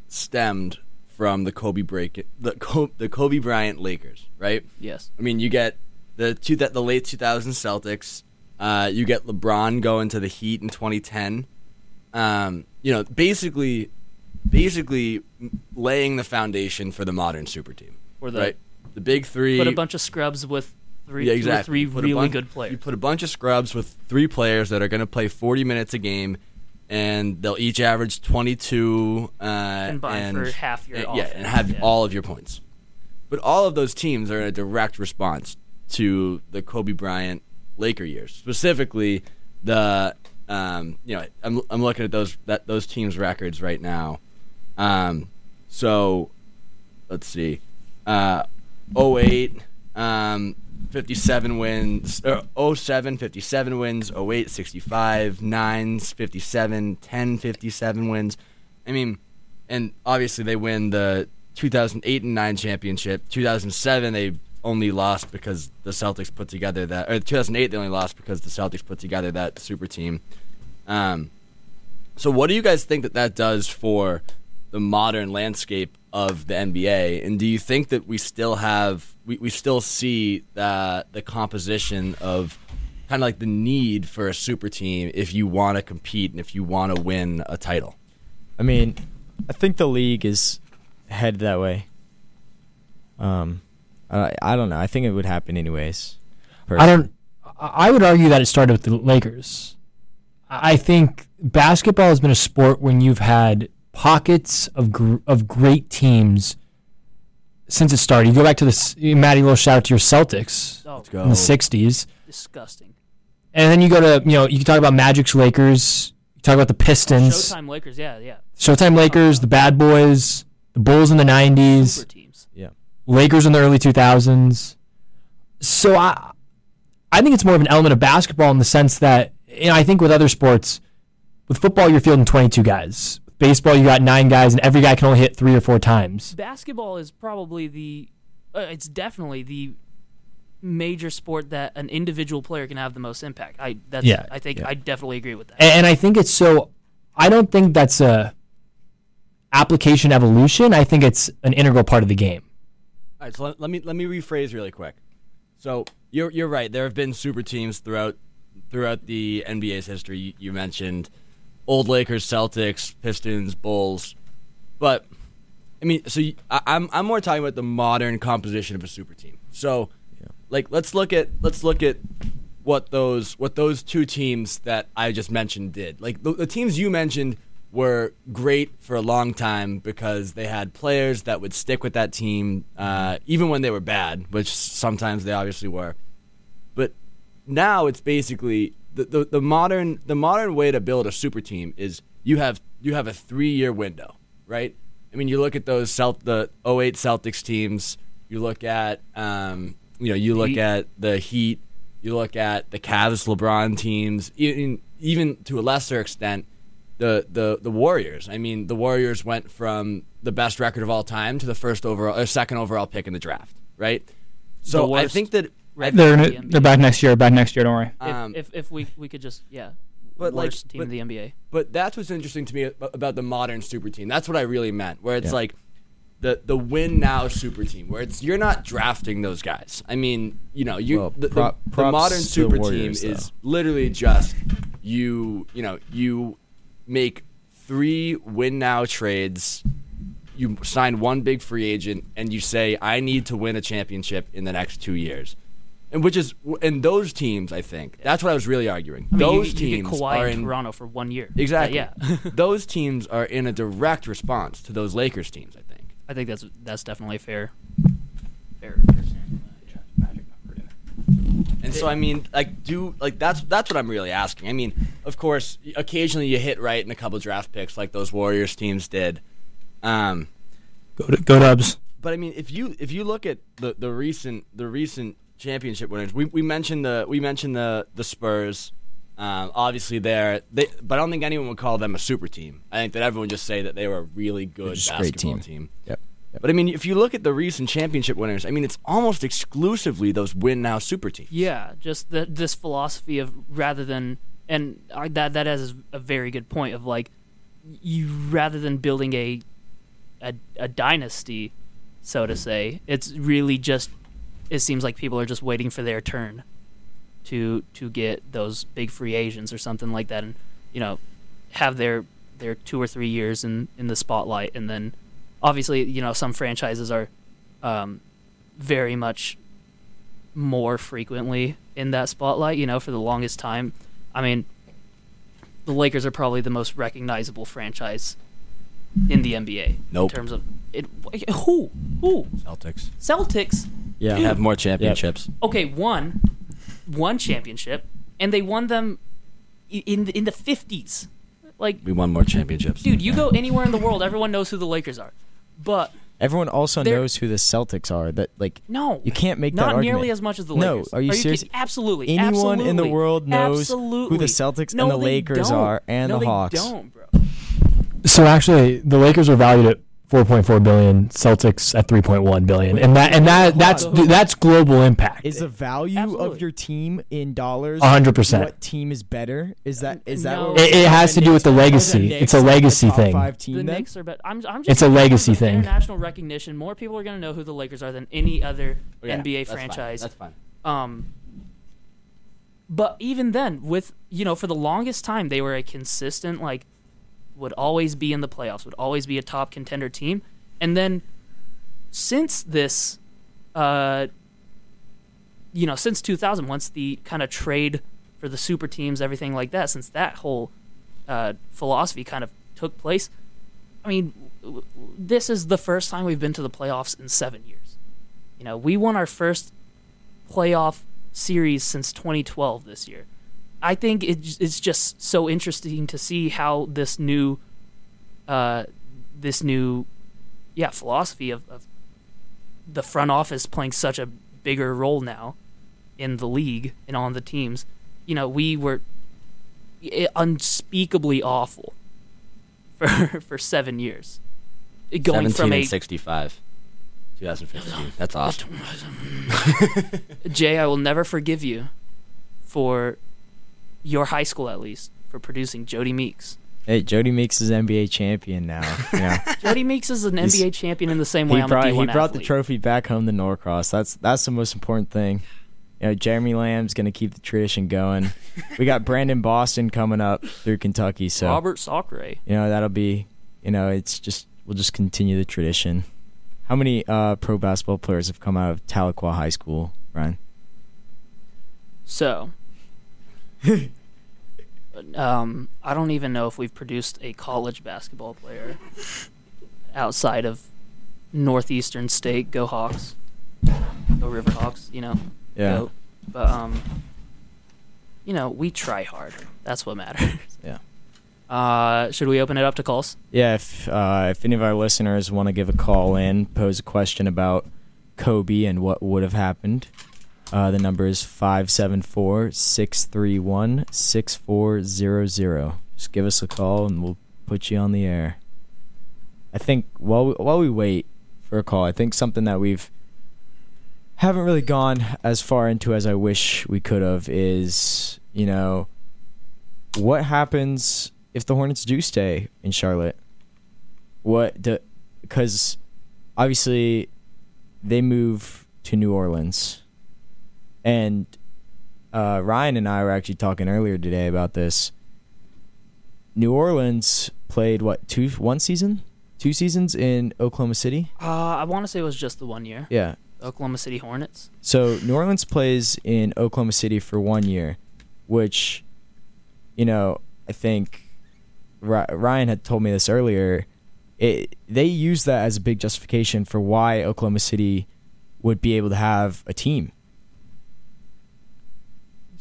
stemmed from the Kobe break the Co- the Kobe Bryant Lakers, right? Yes. I mean, you get the two that the late 2000s Celtics. Uh, you get LeBron going to the Heat in 2010. Um, you know, basically, basically laying the foundation for the modern super team. Or the right, the big three. put a bunch of scrubs with three, yeah, exactly. three You put a really bun- good players. You put a bunch of scrubs with three players that are going to play 40 minutes a game, and they'll each average 22 uh, Combined and for half your and- offense, yeah, and have yeah. all of your points. But all of those teams are in a direct response to the Kobe Bryant Laker years, specifically the um, you know I'm I'm looking at those that those teams' records right now. Um, so let's see, uh, 08, um, 57 wins, or 07, 57 wins, 08, 65, 9s, 57, 10, 57 wins. I mean, and obviously they win the 2008 and 9 championship. 2007 they only lost because the Celtics put together that, or 2008 they only lost because the Celtics put together that super team. Um, so what do you guys think that that does for the modern landscape of the NBA? And do you think that we still have, we, we still see the, the composition of kind of like the need for a super team if you want to compete and if you want to win a title? I mean, I think the league is headed that way. Um, I I don't know. I think it would happen anyways. I don't. I I would argue that it started with the Lakers. I I think basketball has been a sport when you've had pockets of gr- of great teams since it started. You go back to this, Maddie. Little shout out to your Celtics Oh, in the '60s, disgusting. and then you go to you know you can talk about Magic's Lakers. You talk about the Pistons, Showtime Lakers, yeah, yeah. Showtime Lakers, the Bad Boys, the Bulls in the '90s. Super teams. Yeah. Lakers in the early 2000s. So I I think it's more of an element of basketball in the sense that you know, I think with other sports, with football you're fielding 22 guys. With baseball you got 9 guys and every guy can only hit 3 or 4 times. Basketball is probably the, uh, it's definitely the major sport that an individual player can have the most impact. I that's Yeah, I think yeah. I definitely agree with that. And, and I think it's so I don't think that's a application evolution. I think it's an integral part of the game. All right, so let, let me let me rephrase really quick. So you're you're right. There have been super teams throughout throughout the NBA's history. You, you mentioned old Lakers, Celtics, Pistons, Bulls, but I mean, so you, I, I'm I'm more talking about the modern composition of a super team. So, like, let's look at let's look at what those what those two teams that I just mentioned did. Like the, the teams you mentioned were great for a long time because they had players that would stick with that team uh, even when they were bad, which sometimes they obviously were. But now it's basically the, the, the modern the modern way to build a super team is you have you have a three year window, right? I mean, you look at those Celt the 08 Celtics teams. You look at um, you know you look Heat. at the Heat. You look at the Cavs LeBron teams. Even even to a lesser extent, the the the Warriors. I mean, the Warriors went from the best record of all time to the first overall or second overall pick in the draft, right? So I think that record They're in the in it- NBA. they're back next year. Back next year. Don't worry. If, um, if if we we could just yeah, But, like, worst team but- in the NBA. But that's what's interesting to me ab- about the modern super team. That's what I really meant. Where it's Yeah. like the the win now super team, where it's you're not drafting those guys. I mean, you know, you Well, the, the- prop- the, props modern to super Warriors, team though. is literally just you. You know, you make three win now trades. You sign one big free agent, and you say, "I need to win a championship in the next two years." And which is, and those teams, I think that's what I was really arguing. I mean, those you, teams get Kawhi are in in Toronto for one year. Exactly. yeah, those teams are in a direct response to those Lakers teams, I think. I think that's that's definitely fair. Fair. And so I mean, like do like that's that's what I'm really asking. I mean, of course, occasionally you hit right in a couple draft picks like those Warriors teams did. Um, Go to, go Dubs. but I mean, if you if you look at the, the recent the recent championship winners, we, we mentioned the we mentioned the the Spurs. Um, obviously, they're they, but I don't think anyone would call them a super team. I think that everyone would just say that they were a really good just a great basketball team. team. Yep. Yep. But I mean, if you look at the recent championship winners, I mean, it's almost exclusively those win now super teams. Yeah, just the, this philosophy of rather than and I, that has a very good point of like you rather than building a a, a dynasty, so to say, it's really just it seems like people are just waiting for their turn to to get those big free agents or something like that, and you know have their their two or three years in in the spotlight, and then obviously you know some franchises are um, very much more frequently in that spotlight. You know, for the longest time. I mean, the Lakers are probably the most recognizable franchise in the NBA Nope. in terms of it. Who? Who? Celtics Celtics. Yeah. have more championships. Okay, one, one championship, and they won them in the, in the fifties. Like, We won more championships. dude, you go anywhere in the world, everyone knows who the Lakers are. But Everyone also They're- knows who the Celtics are. That like no, you can't make not that argument. nearly as much as the No, Lakers. are you serious? kidding? Absolutely. Anyone in the world knows absolutely. who the Celtics and the they Lakers don't. are and no, the they Hawks. Don't, bro. So actually, the Lakers are valued at 4.4 billion, Celtics at 3.1 billion, and that and that that's that's global impact. Is the value Absolutely. of your team in dollars? Hundred percent. What team is better? Is that is that? No. what It- it has to do with the legacy. Knicks It's a like the legacy top thing. Five team The then? Knicks are better. I'm, I'm just It's a legacy thing. International recognition. More people are going to know who the Lakers are than any other Okay, NBA that's fine. franchise. That's fine. Um, but even then, with you know, for the longest time, they were a consistent like would always be in the playoffs, would always be a top contender team, and then since this, uh, you know, since 2000, once the kind of trade for the super teams, everything like that, since that whole uh, philosophy kind of took place, I mean, this is the first time we've been to the playoffs in seven years. You know, we won our first playoff series since 2012 this year. I think it, j- it's just so interesting to see how this new, uh, this new, yeah, philosophy of, of the front office playing such a bigger role now in the league and on the teams. You know, we were unspeakably awful for for seven years, going from a sixty-five. 2015. That's awesome. Jay, I will never forgive you for your high school, at least, for producing Jodie Meeks. Hey, Jodie Meeks is NBA champion now. Know, Jodie Meeks is an He's- NBA champion in the same way he I'm brought he D1 brought the trophy back home to Norcross. That's that's the most important thing. You know, Jeremy Lamb's gonna keep the tradition going. we got Brandon Boston coming up through Kentucky, so Robert Sacre. you know that'll be you know it's just we'll just continue the tradition. How many uh, pro basketball players have come out of Tahlequah High School, Ryan? So, um, I don't even know if we've produced a college basketball player outside of Northeastern State. Go Hawks. Go Riverhawks. You know. Yeah, Go. But um, you know, we try hard. That's what matters. Yeah. Uh, should we open it up to calls? yeah. If uh, if any of our listeners want to give a call in, pose a question about Kobe and what would have happened, uh, the number is 574-631-6400. Just give us a call and we'll put you on the air. I think while we, while we wait for a call, I think something that we've haven't really gone as far into as I wish we could have is, you know, what happens if the Hornets do stay in Charlotte? What do because obviously they move to New Orleans. And uh, Ryan and I were actually talking earlier today about this. New Orleans played what two one season, two seasons in Oklahoma City. Uh, I want to say it was just the one year. Yeah. Oklahoma City Hornets. So New Orleans plays in Oklahoma City for one year, which, you know, I think Ryan had told me this earlier. It they use that as a big justification for why Oklahoma City would be able to have a team.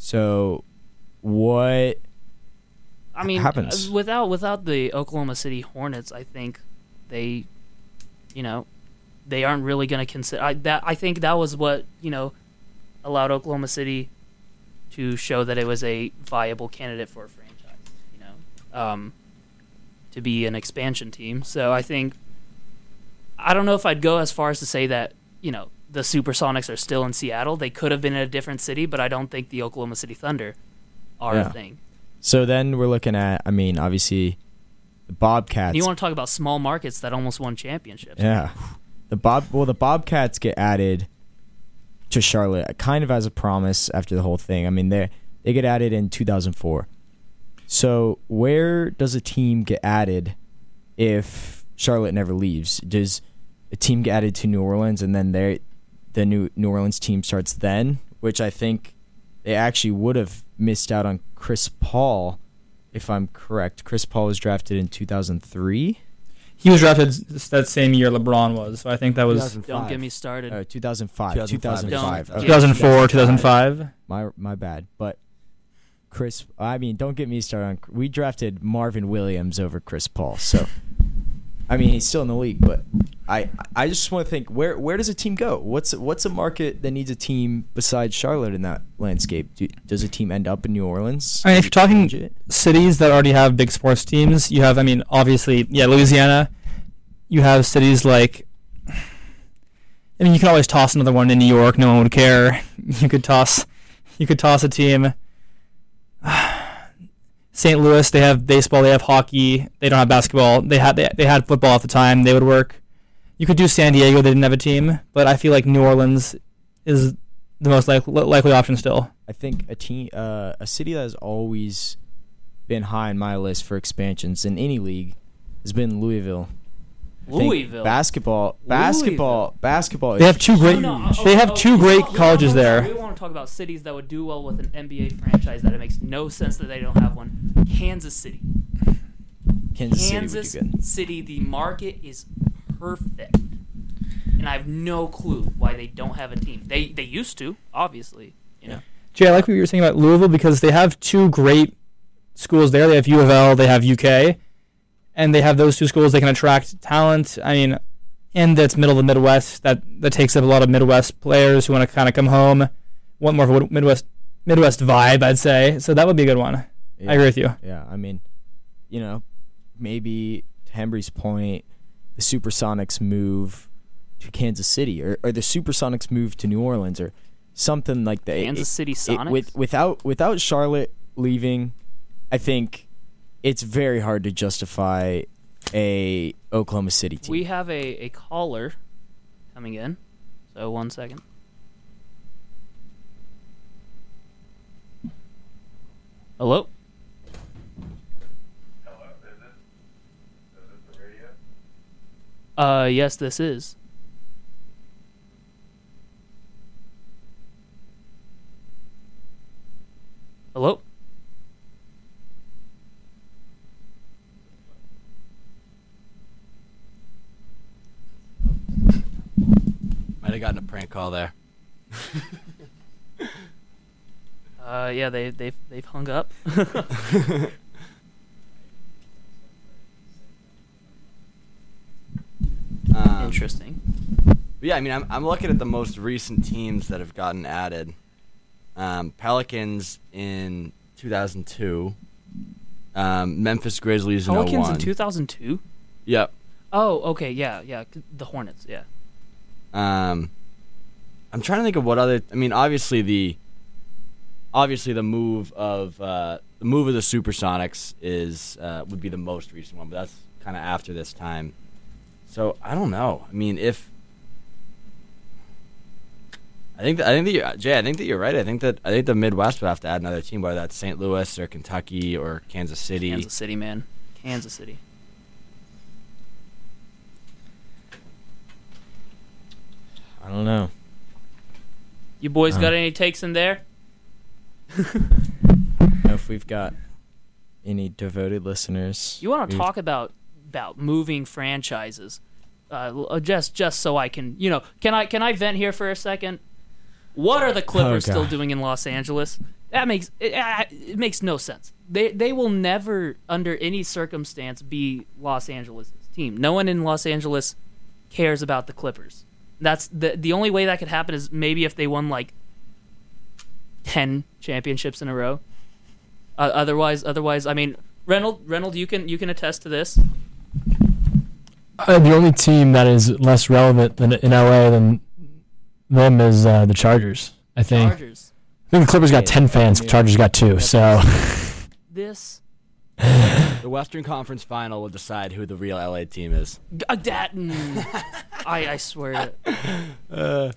So, what? I mean, happens. uh, without without the Oklahoma City Hornets, I think they, you know, they aren't really going to consider I, that. I think that was what you know allowed Oklahoma City to show that it was a viable candidate for a franchise. You know, um, to be an expansion team. So I think I don't know if I'd go as far as to say that you know the Supersonics are still in Seattle. They could have been in a different city, but I don't think the Oklahoma City Thunder are Yeah. a thing. So then we're looking at. I mean, obviously, the Bobcats. You want to talk about small markets that almost won championships? Yeah. The Bob well the Bobcats get added to Charlotte kind of as a promise after the whole thing. I mean they they get added in 2004. So where does a team get added if Charlotte never leaves? Does a team get added to New Orleans and then they the new New Orleans team starts then, which I think they actually would have missed out on Chris Paul if I'm correct. Chris Paul was drafted in 2003. He was drafted that same year LeBron was, so I think that was Don't get me started. Uh, 2005. 2005. 2005. Don't- Okay. 2004, 2005. My my bad. But Chris, I mean, don't get me started on. We drafted Marvin Williams over Chris Paul, so I mean he's still in the league. But I I just want to think where where does a team go? What's what's a market that needs a team besides Charlotte in that landscape? Do, does a team end up in New Orleans? I mean, if you're talking it? cities that already have big sports teams, you have, I mean, obviously, yeah, Louisiana. You have cities like, I mean, you can always toss another one in New York. No one would care. You could toss, you could toss a team. St. Louis, they have baseball, they have hockey, they don't have basketball. They had they, they had football at the time. They would work. You could do San Diego. They didn't have a team, but I feel like New Orleans is the most like, likely option still. I think a team, uh, a city that has always been high on my list for expansions in any league has been Louisville. I think Louisville. Basketball, basketball, basketball. They have two great. huge. No, no, They oh, have oh, two we great want- we colleges want- there. We want to talk about cities that would do well with an NBA franchise that it makes no sense that they don't have one. Kansas City. Kansas, Kansas City would do good. City, the market is perfect, and I have no clue why they don't have a team. They they used to, obviously. You know, Jay, I like what you were saying about Louisville because they have two great schools there. They have U of L, they have UK, and they have those two schools. They can attract talent. I mean, and that's middle of the Midwest. That that takes up a lot of Midwest players who want to kind of come home, want more of a Midwest Midwest vibe. I'd say so. That would be a good one. I agree with you. Yeah, I mean, you know, maybe to Hembry's point, the Supersonics move to Kansas City, or, or the Supersonics move to New Orleans, or something like that. Kansas it- City it- Sonics. with, without without Charlotte leaving, I think it's very hard to justify a Oklahoma City team. we have a a caller coming in. So one second. Hello. Hello, is this, is this the radio? Uh, yes, this is. Hello. Might have gotten a prank call there. Uh, yeah, they they've they've hung up. Um, Interesting. Yeah, I mean, I'm, I'm looking at the most recent teams that have gotten added. Um, Pelicans in 2002. Um, Memphis Grizzlies in Pelicans 01. in 2002. Yep. Oh, okay, yeah, yeah, the Hornets, yeah. Um, I'm trying to think of what other. I mean, obviously the obviously the move of uh, the move of the Supersonics is uh, would be the most recent one, but that's kind of after this time. So I don't know. I mean, if I think that, I think that you're, Jay, I think that you're right. I think that I think the Midwest would have to add another team, whether that's St. Louis or Kentucky or Kansas City. Kansas City, man. Kansas City. I don't know. You boys Uh. got any takes in there? if we've got any devoted listeners. You want to talk about about moving franchises? Uh, uh, just just so I can, you know, can I can I vent here for a second? What are the Clippers still doing in Los Angeles? That makes it, it makes no sense. They they will never, under any circumstance, be Los Angeles' team. No one in Los Angeles cares about the Clippers. That's the the only way that could happen is maybe if they won like ten championships in a row. Uh, otherwise, otherwise, I mean, Reynold, Reynold, you can you can attest to this. Uh, the only team that is less relevant than in LA than them is uh, the Chargers. I think. Chargers. I think the Clippers got ten fans. yeah. Chargers got two. So This The Western Conference Final will decide who the real LA team is. uh, that mm, I I swear to But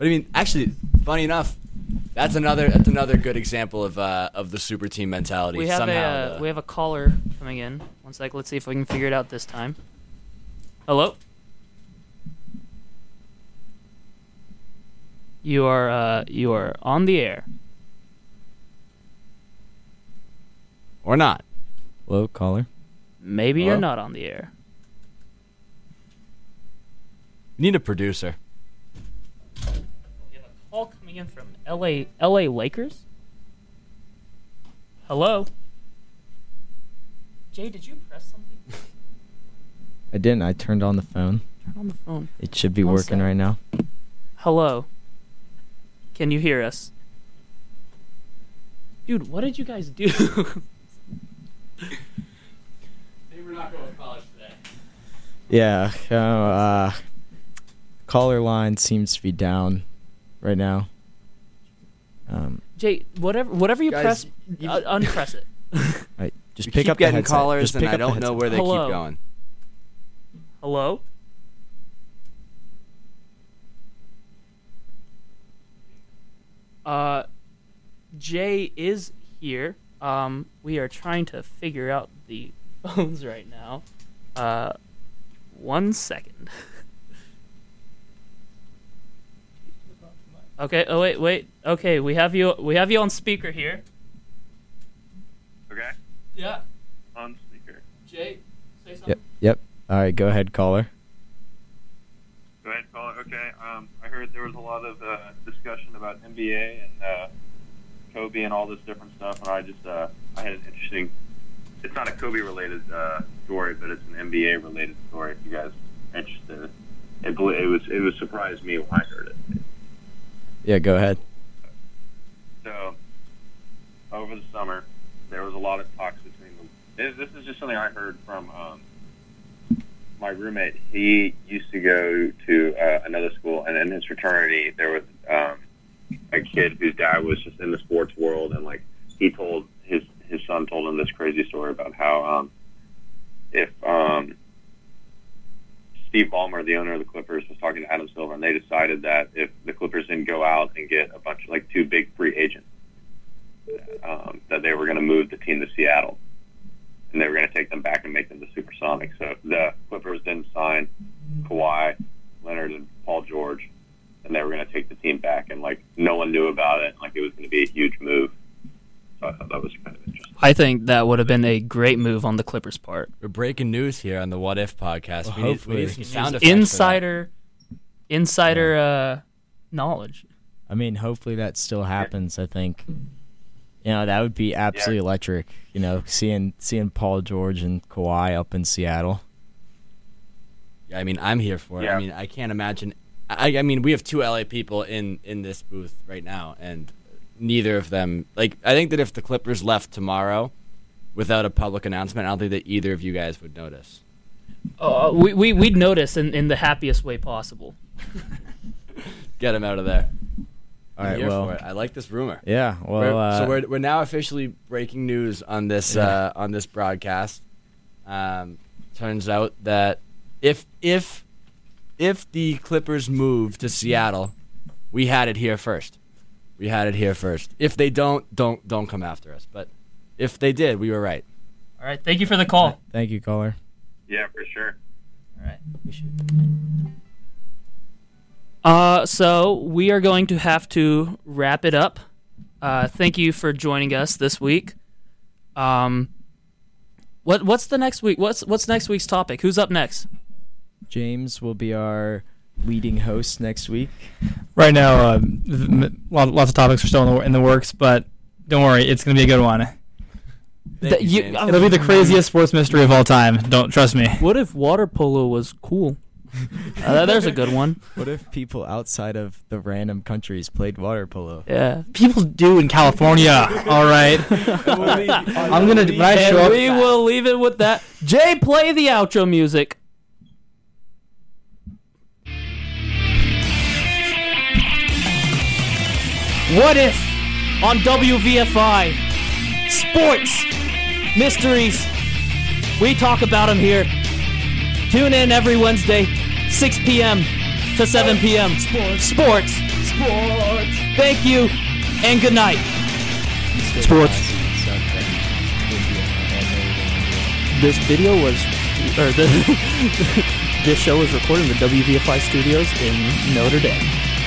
I mean, actually, funny enough, that's another that's another good example of uh, of the super team mentality. we have Somehow, a uh, we have a caller coming in. One sec, let's see if we can figure it out this time. Hello. You are uh you are on the air. or not. Hello, caller. Maybe you're not on the air. Need a producer. We have a call coming in from LA LA Lakers. Hello. Jay, did you press something? I didn't. I turned on the phone. Turn on the phone. It should be One working sec. right now. Hello. Can you hear us? Dude, what did you guys do? Maybe we're not going to college today. Yeah. Uh, uh, caller line seems to be down right now. Um, Jay, whatever whatever you Guys, press, you- uh, unpress it. right. Just We pick keep up the getting headset. callers, Just and pick I up the don't know headset. where they Hello. keep going. Hello? Uh Jay is here. Um we are trying to figure out the phones right now. Uh one second. okay, oh wait, wait. Okay, we have you we have you on speaker here. Okay, Yeah. on speaker. Jay, say something. Yep. Yep. All right, go ahead, caller. Go ahead, caller. Okay. Um, I heard there was a lot of uh, discussion about NBA and uh, Kobe and all this different stuff, and I just uh, I had an interesting. It's not a Kobe related uh, story, but it's an NBA related story. If you guys are interested, it, it was it was surprised me when I heard it. Yeah, go ahead. So over the summer, there was a lot of talks between the. This, this is just something I heard from um, my roommate. He used to go to uh, another school, and in his fraternity, there was um, a kid whose dad was just in the sports world, and like he told his his son told him this crazy story about how um, if um, Steve Ballmer, the owner of the Clippers, was talking to Adam Silver, and they decided that if the Clippers didn't go out and get a bunch of like two big free agents, um, that they were going to move the team to Seattle, and they were going to take them back and make them the Supersonics. So the Clippers didn't sign Kawhi, Leonard, and Paul George, and they were going to take the team back, and like no one knew about it, like it was going to be a huge move. So I thought that was kind of interesting. I think that would have been a great move on the Clippers' part. We're breaking news here on the What If podcast. Well, we, need, we hopefully. need some sound effects. for that. Insider, insider uh, knowledge. I mean, hopefully that still happens. I think, you know, that would be absolutely electric. You know, seeing seeing Paul George and Kawhi up in Seattle. Yeah, I mean, I'm here for it. Yeah. I mean, I can't imagine. I, I mean, we have two LA people in in this booth right now, and neither of them. Like, I think that if the Clippers left tomorrow without a public announcement, I don't think that either of you guys would notice. Uh, we, we, we'd notice in, in the happiest way possible. Get him out of there. All I'm right, here well. I like this rumor. yeah, well, We're- uh, so we're we're now officially breaking news on this uh, on this broadcast. Um, turns out that if if if the Clippers move to Seattle, we had it here first. We had it here first. If they don't, don't don't come after us. But if they did, we were right. All right, thank you for the call. thank you, caller. Yeah, for sure. All right, we should. Uh, so we are going to have to wrap it up. Uh, thank you for joining us this week. Um, what what's the next week? What's what's next week's topic? Who's up next? James will be our leading host next week. Right now, th- m- lots of topics are still in the, in the works, but don't worry, it's going to be a good one. Thank That you, you- James. uh, It'll be the craziest sports mystery of all time. Don't trust me. What if water polo was cool? uh, there's a good one. What if people outside of the random countries played water polo? Yeah. People do in California. all right. I'm gonna when I show And up. we will leave it with that. Jay, play the outro music. What if on WVFI sports mysteries? We talk about them here. Tune in every Wednesday, 6 p.m. to 7 p.m. Sports. Sports. Sports. Thank you and good night. Sports. This video was, or the, this show was recorded in the WVFI studios in Notre Dame.